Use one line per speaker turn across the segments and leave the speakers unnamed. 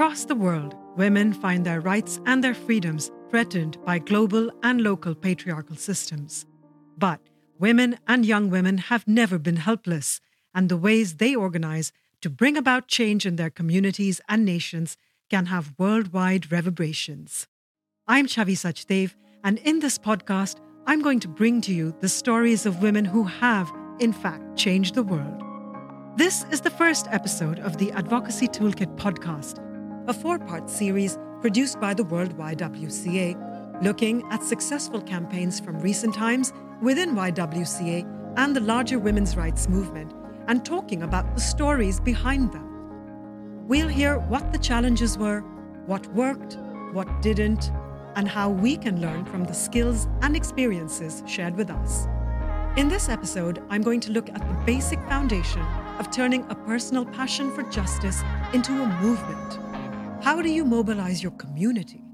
Across the world, women find their rights and their freedoms threatened by global and local patriarchal systems. But women and young women have never been helpless, and the ways they organize to bring about change in their communities and nations can have worldwide reverberations. I'm Chhavi Sachdev, and in this podcast, I'm going to bring to you the stories of women who have, in fact, changed the world. This is the first episode of the Advocacy Toolkit podcast, a four part series produced by the World YWCA, looking at successful campaigns from recent times within YWCA and the larger women's rights movement, and talking about the stories behind them. We'll hear what the challenges were, what worked, what didn't, and how we can learn from the skills and experiences shared with us. In this episode, I'm going to look at the basic foundation of turning a personal passion for justice into a movement. How do you mobilize your community?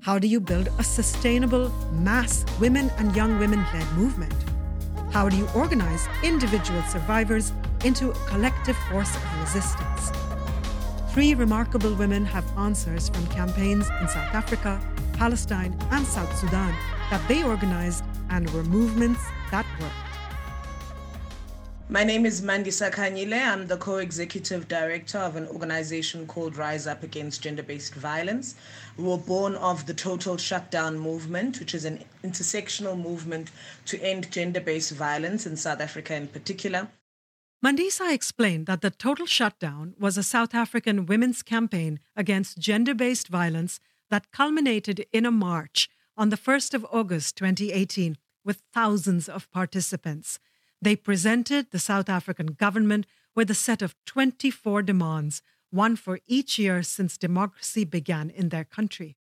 How do you build a sustainable, mass women and young women led movement? How do you organize individual survivors into a collective force of resistance? Three remarkable women have answers from campaigns in South Africa, Palestine, and South Sudan that they organized and were movements that worked.
My name is Mandisa Khanyile. I'm the co executive director of an organization called Rise Up Against Gender Based Violence. We were born of the Total Shutdown Movement, which is an intersectional movement to end gender based violence in South Africa in particular.
Mandisa explained that the Total Shutdown was a South African women's campaign against gender based violence that culminated in a march on the 1st of August 2018 with thousands of participants. They presented the South African government with a set of 24 demands, one for each year since democracy began in their country.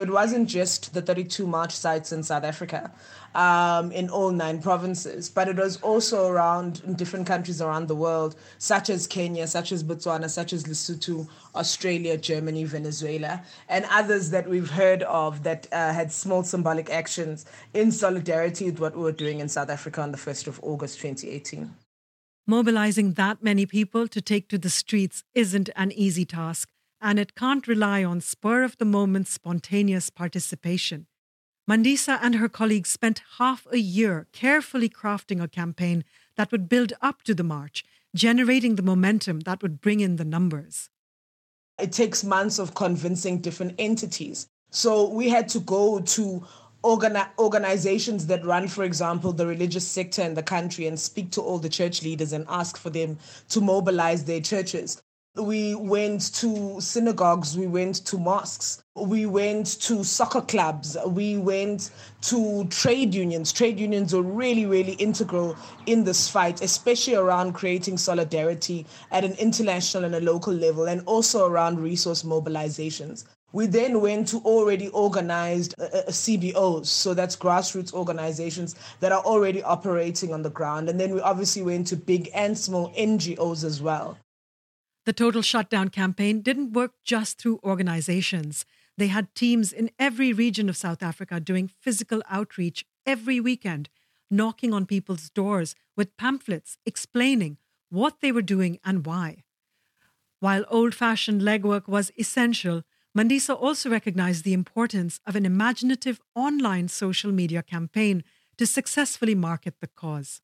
It wasn't just the 32 march sites in South Africa, um, in all nine provinces, but it was also around different countries around the world, such as Kenya, such as Botswana, such as Lesotho, Australia, Germany, Venezuela, and others that we've heard of that uh, had small symbolic actions in solidarity with what we were doing in South Africa on the 1st of August 2018.
Mobilizing that many people to take to the streets isn't an easy task and it can't rely on spur of the moment spontaneous participation. Mandisa and her colleagues spent half a year carefully crafting a campaign that would build up to the march, generating the momentum that would bring in the numbers.
It takes months of convincing different entities. So we had to go to organi- organizations that run, for example, the religious sector in the country and speak to all the church leaders and ask for them to mobilize their churches. We went to synagogues, we went to mosques, we went to soccer clubs, we went to trade unions. Trade unions were really, really integral in this fight, especially around creating solidarity at an international and a local level, and also around resource mobilizations. We then went to already organized uh, uh CBOs, so that's grassroots organizations that are already operating on the ground. And then we obviously went to big and small NGOs as well.
The Total Shutdown campaign didn't work just through organizations. They had teams in every region of South Africa doing physical outreach every weekend, knocking on people's doors with pamphlets explaining what they were doing and why. While old fashioned legwork was essential, Mandisa also recognized the importance of an imaginative online social media campaign to successfully market the cause.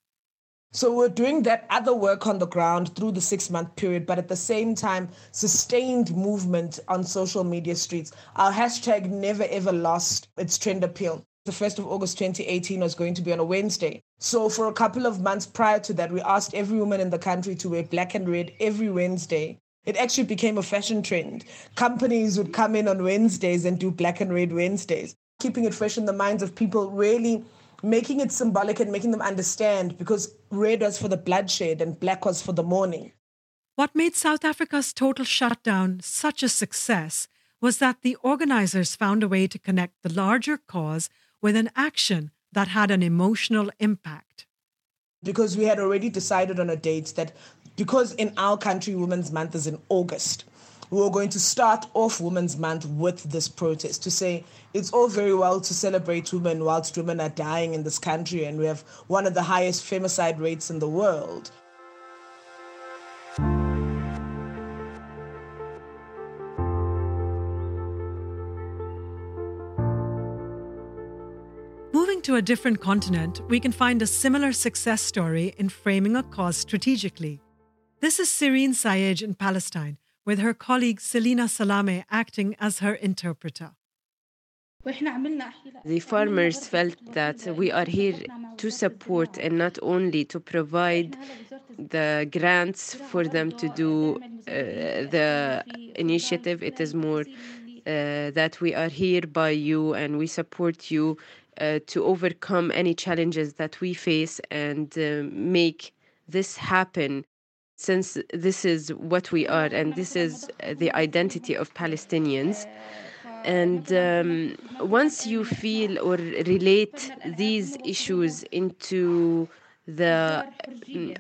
So we're doing that other work on the ground through the six month period, but at the same time, sustained movement on social media streets. Our hashtag never ever lost its trend appeal. The 1st of August 2018 was going to be on a Wednesday. So for a couple of months prior to that, we asked every woman in the country to wear black and red every Wednesday. It actually became a fashion trend. Companies would come in on Wednesdays and do black and red Wednesdays, keeping it fresh in the minds of people really making it symbolic and making them understand because red was for the bloodshed and black was for the mourning.
What made South Africa's total shutdown such a success was that the organizers found a way to connect the larger cause with an action that had an emotional impact.
Because we had already decided on a date that because in our country Women's Month is in August, we were going to start off Women's Month with this protest to say it's all very well to celebrate women whilst women are dying in this country and we have one of the highest femicide rates in the world.
Moving to a different continent, we can find a similar success story in framing a cause strategically. This is Sireen Sayej in Palestine, with her colleague Selina Salame acting as her interpreter.
The farmers felt that we are here to support and not only to provide the grants for them to do uh, the initiative. It is more uh, that we are here by you and we support you uh, to overcome any challenges that we face and uh, make this happen since this is what we are and this is the identity of Palestinians. And um, once you feel or relate these issues into the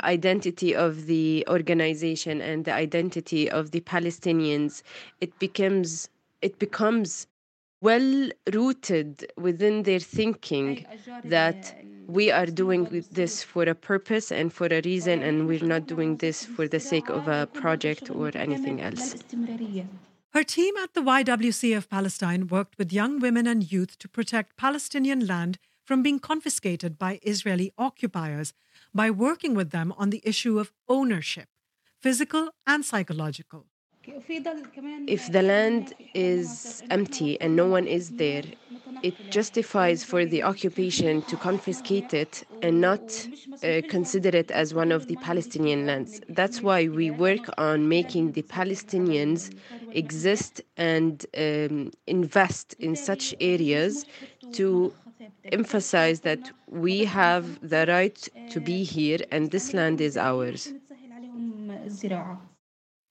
identity of the organization and the identity of the Palestinians, it becomes it becomes well rooted within their thinking that we are doing this for a purpose and for a reason, and we're not doing this for the sake of a project or anything else.
Her team at the YWCA of Palestine worked with young women and youth to protect Palestinian land from being confiscated by Israeli occupiers by working with them on the issue of ownership, physical and psychological.
If the land is empty and no one is there, it justifies for the occupation to confiscate it and not uh, consider it as one of the Palestinian lands. That's why we work on making the Palestinians exist and um, invest in such areas to emphasize that we have the right to be here and this land is ours.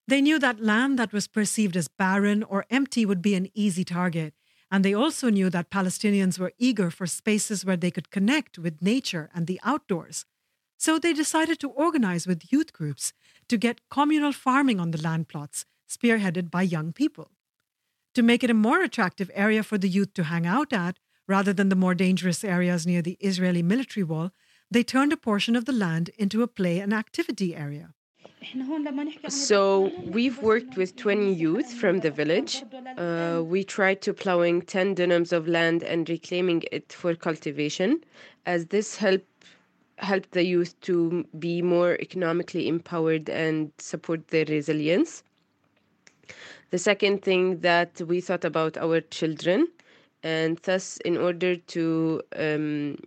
They knew that land that was perceived as barren or empty would be an easy target. And they also knew that Palestinians were eager for spaces where they could connect with nature and the outdoors. So they decided to organize with youth groups to get communal farming on the land plots, spearheaded by young people. To make it a more attractive area for the youth to hang out at, rather than the more dangerous areas near the Israeli military wall, they turned a portion of the land into a play and activity area.
So we've worked with 20 youth from the village. Uh, we tried to plowing 10 dunams of land and reclaiming it for cultivation, as this help helped the youth to be more economically empowered and support their resilience. The second thing that we thought about our children, and thus, in order to um,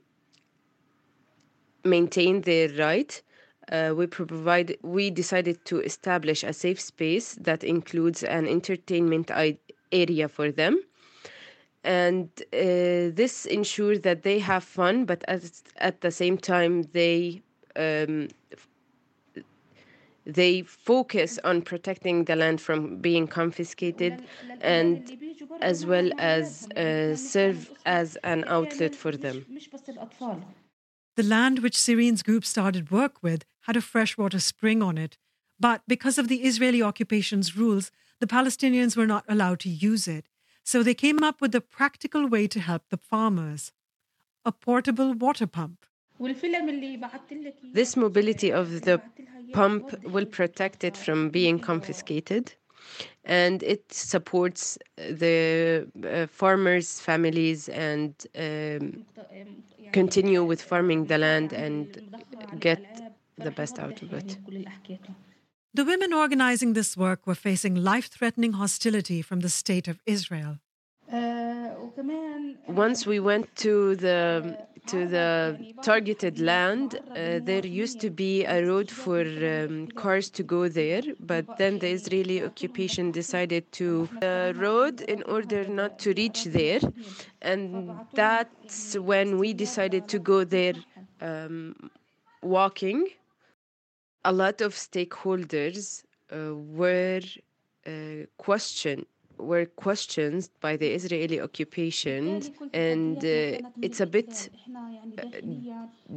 maintain their right, uh, we provide we decided to establish a safe space that includes an entertainment area for them. And uh, this ensures that they have fun but at, the same time they um, they focus on protecting the land from being confiscated and as well as uh, serve as an outlet for them.
The land which Sireen's group started work with had a freshwater spring on it, but because of the Israeli occupation's rules, the Palestinians were not allowed to use it. So they came up with a practical way to help the farmers a portable water pump.
This mobility of the pump will protect it from being confiscated and it supports the uh, farmers' families and um, continue with farming the land and get the best out of it.
The women organizing this work were facing life threatening hostility from the state of Israel.
Once we went to the to the targeted land, uh, there used to be a road for um, cars to go there, but then the Israeli occupation decided to the road in order not to reach there, and that's when we decided to go there um, walking. A lot of stakeholders uh, were uh, questioned were questioned by the Israeli occupation, and uh, it's a bit uh,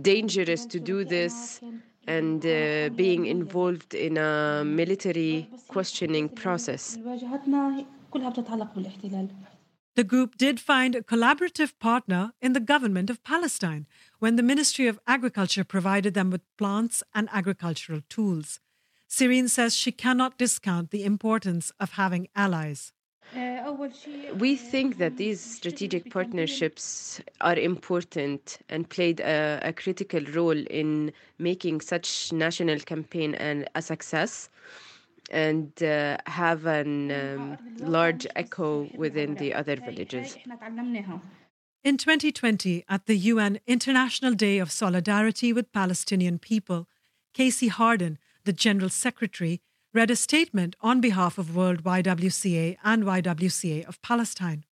dangerous to do this and uh, being involved in a military questioning process.
The group did find a collaborative partner in the government of Palestine when the Ministry of Agriculture provided them with plants and agricultural tools. Sireen says she cannot discount the importance of having allies.
We think that these strategic partnerships are important and played a, a critical role in making such national campaign a success and uh, have a um, large echo within the other villages.
In 2020, at the UN International Day of Solidarity with Palestinian People, Casey Harden, the General Secretary, read a statement on behalf of World YWCA and YWCA of Palestine.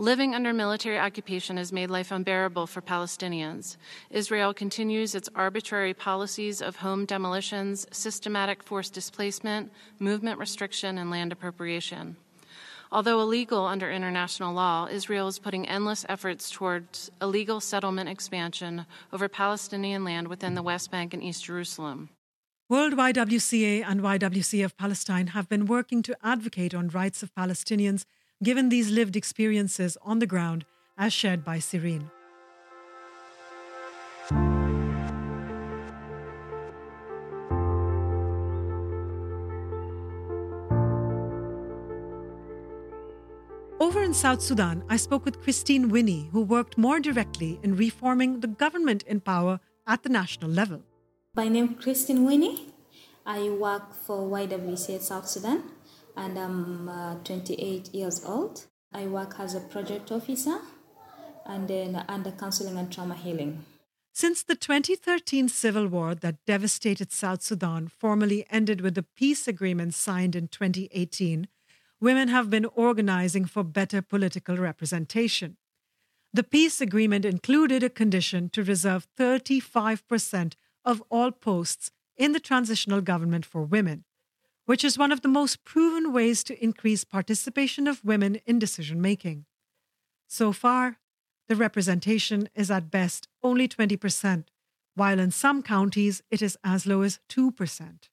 Living under military occupation has made life unbearable for Palestinians. Israel continues its arbitrary policies of home demolitions, systematic forced displacement, movement restriction, and land appropriation. Although illegal under international law, Israel is putting endless efforts towards illegal settlement expansion over Palestinian land within the West Bank and East Jerusalem.
World YWCA and YWCA of Palestine have been working to advocate on rights of Palestinians given these lived experiences on the ground as shared by Sireen. Over in South Sudan, I spoke with Christine Winny, who worked more directly in reforming the government in power at the national level.
My name is Christine Winny. I work for YWCA South Sudan and I'm uh, 28 years old. I work as a project officer and then under counseling and trauma healing.
Since the 2013 civil war that devastated South Sudan formally ended with the peace agreement signed in 2018, women have been organizing for better political representation. The peace agreement included a condition to reserve 35% of all posts in the transitional government for women, which is one of the most proven ways to increase participation of women in decision making. So far, the representation is at best only 20%, while in some counties it is as low as 2%.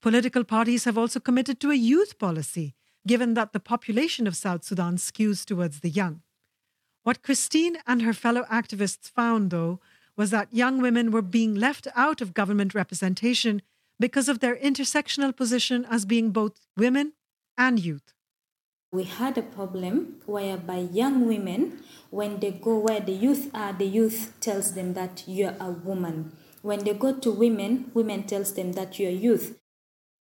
Political parties have also committed to a youth policy, given that the population of South Sudan skews towards the young. What Christine and her fellow activists found, though, was that young women were being left out of government representation because of their intersectional position as being both women and youth.
We had a problem whereby young women, when they go where the youth are, the youth tells them that you're a woman. When they go to women, women tells them that you're youth.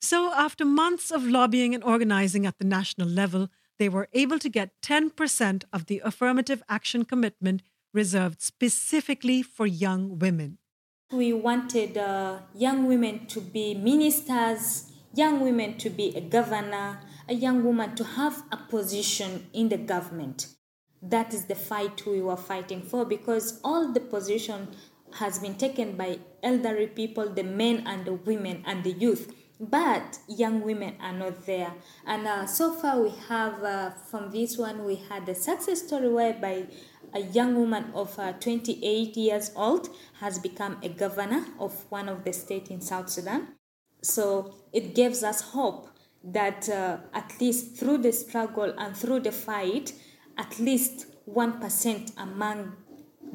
So after months of lobbying and organizing at the national level, they were able to get 10% of the affirmative action commitment reserved specifically for young women.
We wanted uh, young women to be ministers, young women to be a governor, a young woman to have a position in the government. That is the fight we were fighting for because all the position has been taken by elderly people, the men and the women and the youth but young women are not there. And uh, so far, we have uh, from this one, we had a success story whereby a young woman of uh, 28 years old has become a governor of one of the states in South Sudan. So it gives us hope that uh, at least through the struggle and through the fight, at least 1% among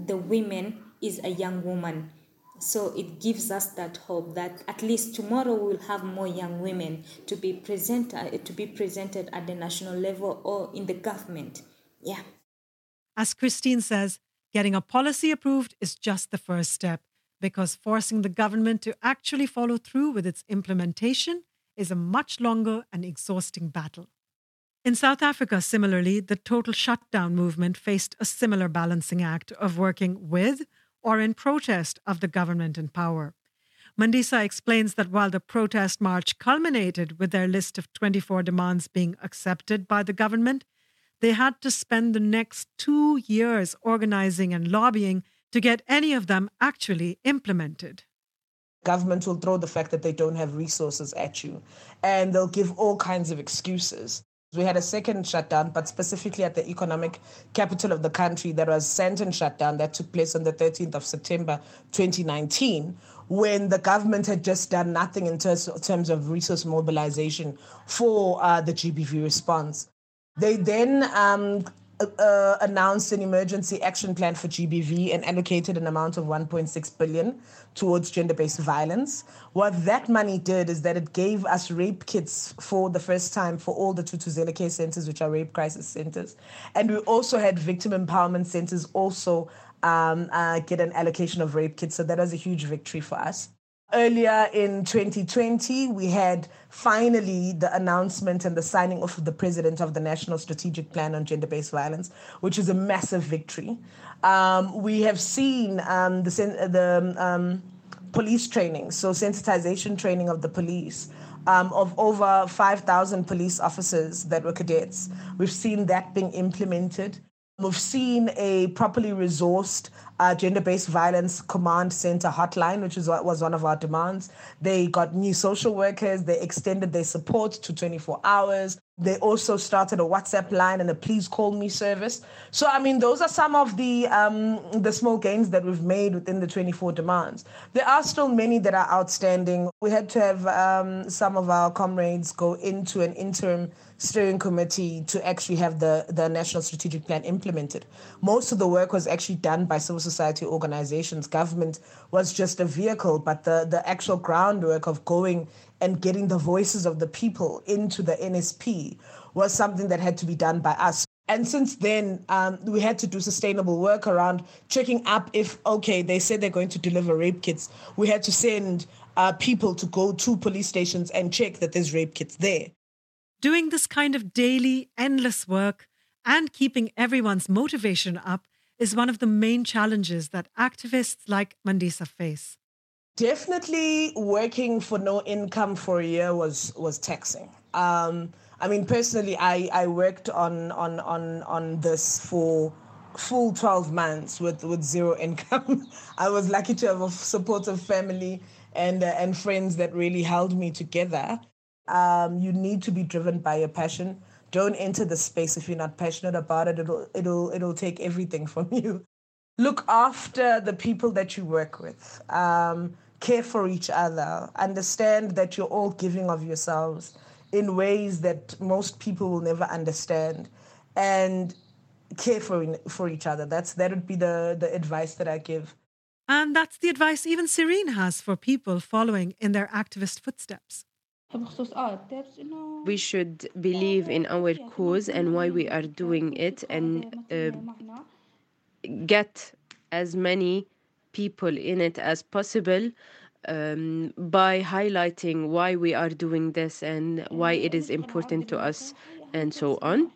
the women is a young woman. So it gives us that hope that at least tomorrow we'll have more young women to be present, uh, to be presented at the national level or in the government. Yeah.
As Christine says, getting a policy approved is just the first step because forcing the government to actually follow through with its implementation is a much longer and exhausting battle. In South Africa, similarly, the total shutdown movement faced a similar balancing act of working with or in protest of the government in power. Mandisa explains that while the protest march culminated with their list of 24 demands being accepted by the government, they had to spend the next two years organizing and lobbying to get any of them actually implemented.
Government will throw the fact that they don't have resources at you, and they'll give all kinds of excuses. We had a second shutdown, but specifically at the economic capital of the country, that was Sandton shutdown that took place on the 13th of September 2019, when the government had just done nothing in terms, terms of resource mobilization for uh, the GBV response. They then um, uh, announced an emergency action plan for GBV and allocated an amount of 1.6 billion towards gender-based violence. What that money did is that it gave us rape kits for the first time for all the Thuthuzela centers, which are rape crisis centers, and we also had victim empowerment centers also um, uh, get an allocation of rape kits. So that was a huge victory for us. Earlier in 2020, we had finally the announcement and the signing off of the president of the National Strategic Plan on Gender Based Violence, which is a massive victory. Um, we have seen um, the, the um, police training, so sensitization training of the police. Um, of over 5,000 police officers that were cadets. We've seen that being implemented. We've seen a properly resourced uh, gender-based violence command center hotline, which is what was one of our demands. They got new social workers. They extended their support to 24 hours. They also started a WhatsApp line and a please call me service. So, I mean, those are some of the um, the small gains that we've made within the 24 demands. There are still many that are outstanding. We had to have um, some of our comrades go into an interim steering committee to actually have the, the national strategic plan implemented. Most of the work was actually done by civil society organizations. Government was just a vehicle, but the, the actual groundwork of going and getting the voices of the people into the NSP was something that had to be done by us. And since then, um, we had to do sustainable work around checking up if, okay, they said they're going to deliver rape kits. We had to send uh, people to go to police stations and check that there's rape kits there.
Doing this kind of daily, endless work and keeping everyone's motivation up is one of the main challenges that activists like Mandisa face.
Definitely working for no income for a year was was taxing. Um, I mean, personally, I, I worked on, on, on, on this for full 12 months with, with zero income. I was lucky to have a supportive family and, uh, and friends that really held me together. Um, you need to be driven by your passion. Don't enter the space if you're not passionate about it. It'll, it'll, it'll take everything from you. Look after the people that you work with. Um, care for each other, understand that you're all giving of yourselves in ways that most people will never understand, and care for, for each other. That's, that would be the, the advice that I give.
And that's the advice even Sireen has for people following in their activist footsteps.
We should believe in our cause and why we are doing it and uh, get as many people in it as possible um, by highlighting why we are doing this and why it is important to us and so on.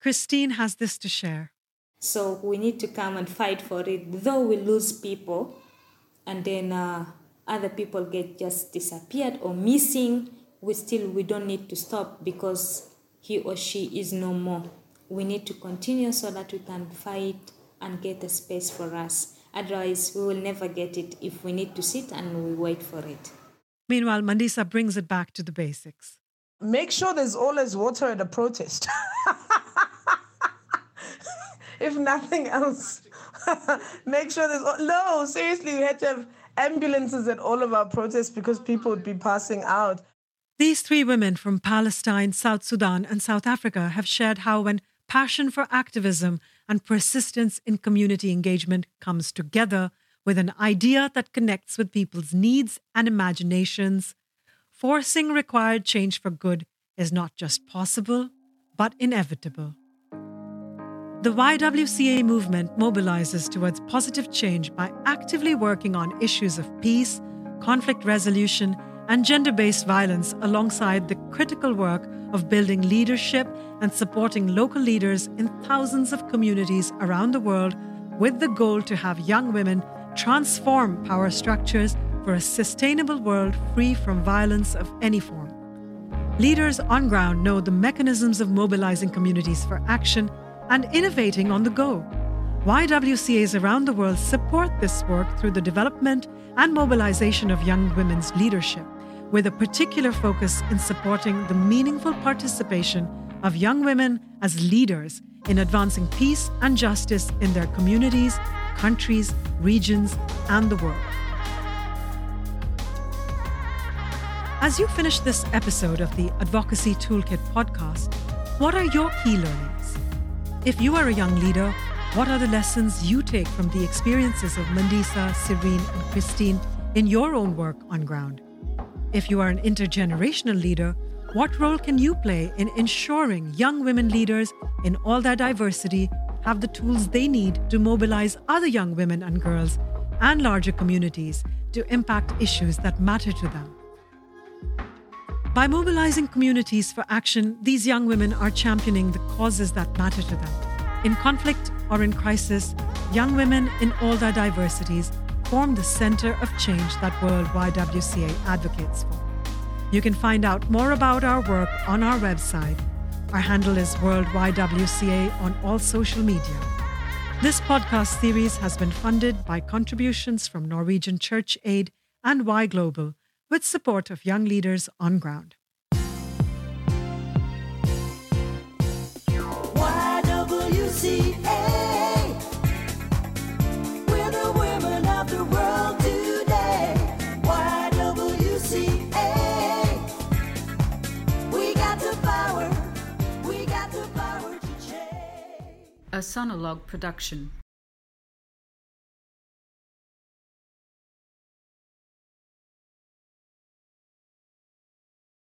Christine has this to share.
So we need to come and fight for it, though we lose people and then uh, other people get just disappeared or missing. We still we don't need to stop because he or she is no more. We need to continue so that we can fight and get a space for us. Otherwise, we will never get it if we need to sit and we wait for it.
Meanwhile, Mandisa brings it back to the basics.
Make sure there's always water at a protest. if nothing else, make sure there's. No, seriously, we had to have ambulances at all of our protests because people would be passing out.
These three women from Palestine, South Sudan, and South Africa have shared how, when passion for activism and persistence in community engagement comes together with an idea that connects with people's needs and imaginations, forcing required change for good is not just possible, but inevitable. The YWCA movement mobilizes towards positive change by actively working on issues of peace, conflict resolution, and gender based violence alongside the critical work of building leadership and supporting local leaders in thousands of communities around the world with the goal to have young women transform power structures for a sustainable world free from violence of any form. Leaders on ground know the mechanisms of mobilizing communities for action and innovating on the go. YWCAs around the world support this work through the development and mobilization of young women's leadership with a particular focus in supporting the meaningful participation of young women as leaders in advancing peace and justice in their communities, countries, regions, and the world. As you finish this episode of the Advocacy Toolkit podcast, what are your key learnings? If you are a young leader, what are the lessons you take from the experiences of Mandisa, Sireen, and Christine in your own work on ground? If you are an intergenerational leader, what role can you play in ensuring young women leaders in all their diversity have the tools they need to mobilize other young women and girls and larger communities to impact issues that matter to them? By mobilizing communities for action, these young women are championing the causes that matter to them. In conflict or in crisis, young women in all their diversities form the center of change that World YWCA advocates for. You can find out more about our work on our website. Our handle is World YWCA on all social media. This podcast series has been funded by contributions from Norwegian Church Aid and YGlobal with support of young leaders on ground.
YWCA. We're the women of the world today. YWCA. We got the power. We got the power to change.
A Sonologue production.